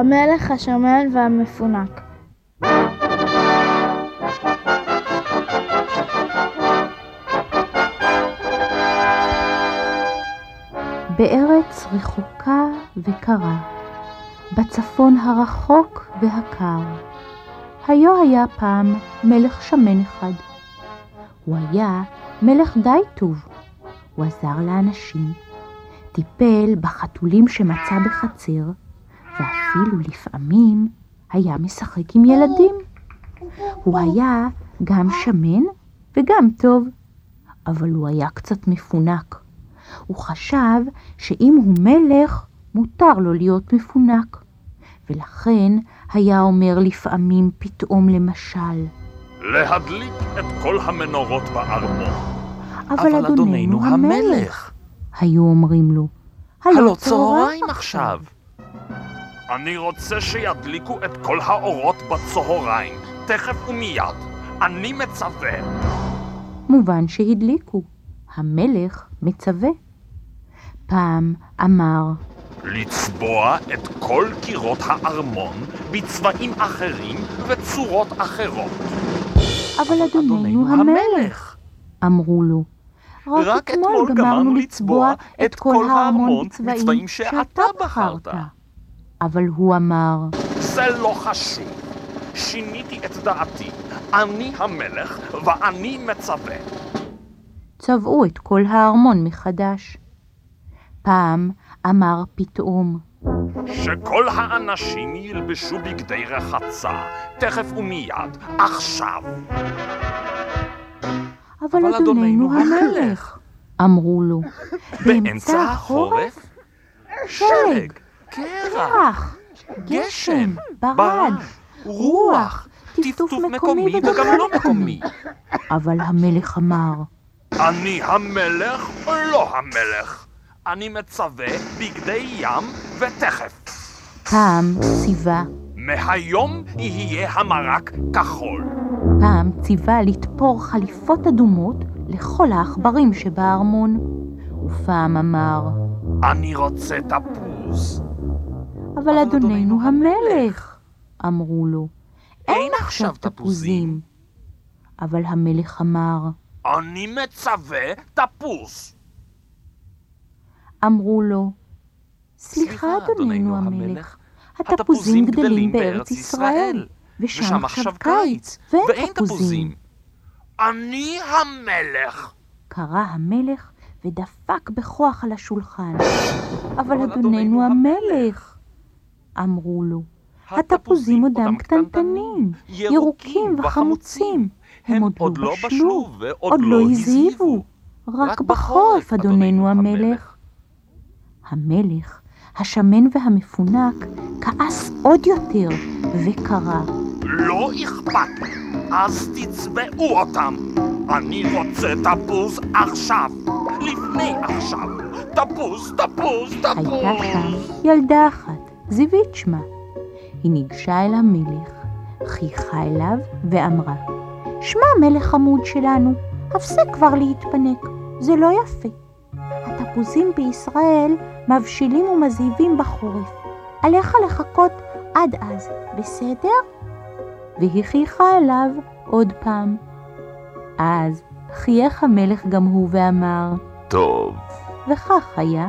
המלך השמן והמפונק. בארץ רחוקה וקרה, בצפון הרחוק והקר, היו היה פעם מלך שמן אחד. הוא היה מלך די טוב, הוא עזר לאנשים, טיפל בחתולים שמצא בחצר, ואפילו לפעמים היה משחק עם ילדים. הוא היה גם שמן וגם טוב, אבל הוא היה קצת מפונק. הוא חשב שאם הוא מלך, מותר לו להיות מפונק. ולכן היה אומר לפעמים פתאום למשל, להדליק את כל המנורות בארמון. אבל אדוננו המלך, היו אומרים לו, הלא צהריים עכשיו. אני רוצה שידליקו את כל האורות בצהריים, תכף ומיד. אני מצווה. מובן שהדליקו, המלך מצווה. פעם אמר, לצבוע את כל קירות הארמון בצבעים אחרים וצורות אחרות. אבל אדוננו המלך, אמרו לו, רק אתמול גמרנו לצבוע את כל הארמון בצבעים שאתה בחרת. אבל הוא אמר, זה לא חשוב. שיניתי את דעתי. אני המלך ואני מצווה. צבעו את כל הארמון מחדש. פעם אמר פתאום, שכל האנשים ילבשו בגדי רחצה, תכף ומיד, עכשיו. אבל אדוננו המלך, אמרו לו, באמצע החורף? שלג, קרח, גשם, ברד, רוח, טפטוף מקומי וגם לא מקומי. אבל המלך אמר, אני המלך או לא המלך? אני מצווה בגדי ים ותכף. פעם ציווה, מהיום יהיה המרק כחול. פעם ציווה לתפור חליפות אדומות לכל העכברים שבארמון, ופעם אמר, אני רוצה תפוז. אבל אדוננו המלך, אמרו לו, אין עכשיו תפוזים. אבל המלך אמר, אני מצווה תפוז. אמרו לו, סליחה, אדוננו המלך, התפוזים גדלים בארץ ישראל, ושם עכשיו קיץ, ואין תפוזים. אני המלך. קרא המלך ודפק בכוח על השולחן. אבל אדוננו המלך, אמרו לו, התפוזים עודם קטנטנים, ירוקים וחמוצים. הם עוד לא בשלו ועוד לא הזיבו. רק בחורף, אדוננו המלך. המלך, השמן והמפונק, כעס עוד יותר וקרא, לא אכפת לי, אז תצבעו אותם. אני רוצה תפוז עכשיו, לפני עכשיו. תפוז, תפוז, הייתה תפוז. שם ילדה אחת, זיווית שמה. היא ניגשה אל המלך, חייכה אליו ואמרה, שמע מלך חמוד שלנו, הפסק כבר להתפנק, זה לא יפה. התפוזים בישראל מבשילים ומזהיבים בחורף. עליך לחכות עד אז, בסדר? והיא חייכה אליו עוד פעם. אז חייך המלך גם הוא ואמר, טוב, וכך היה.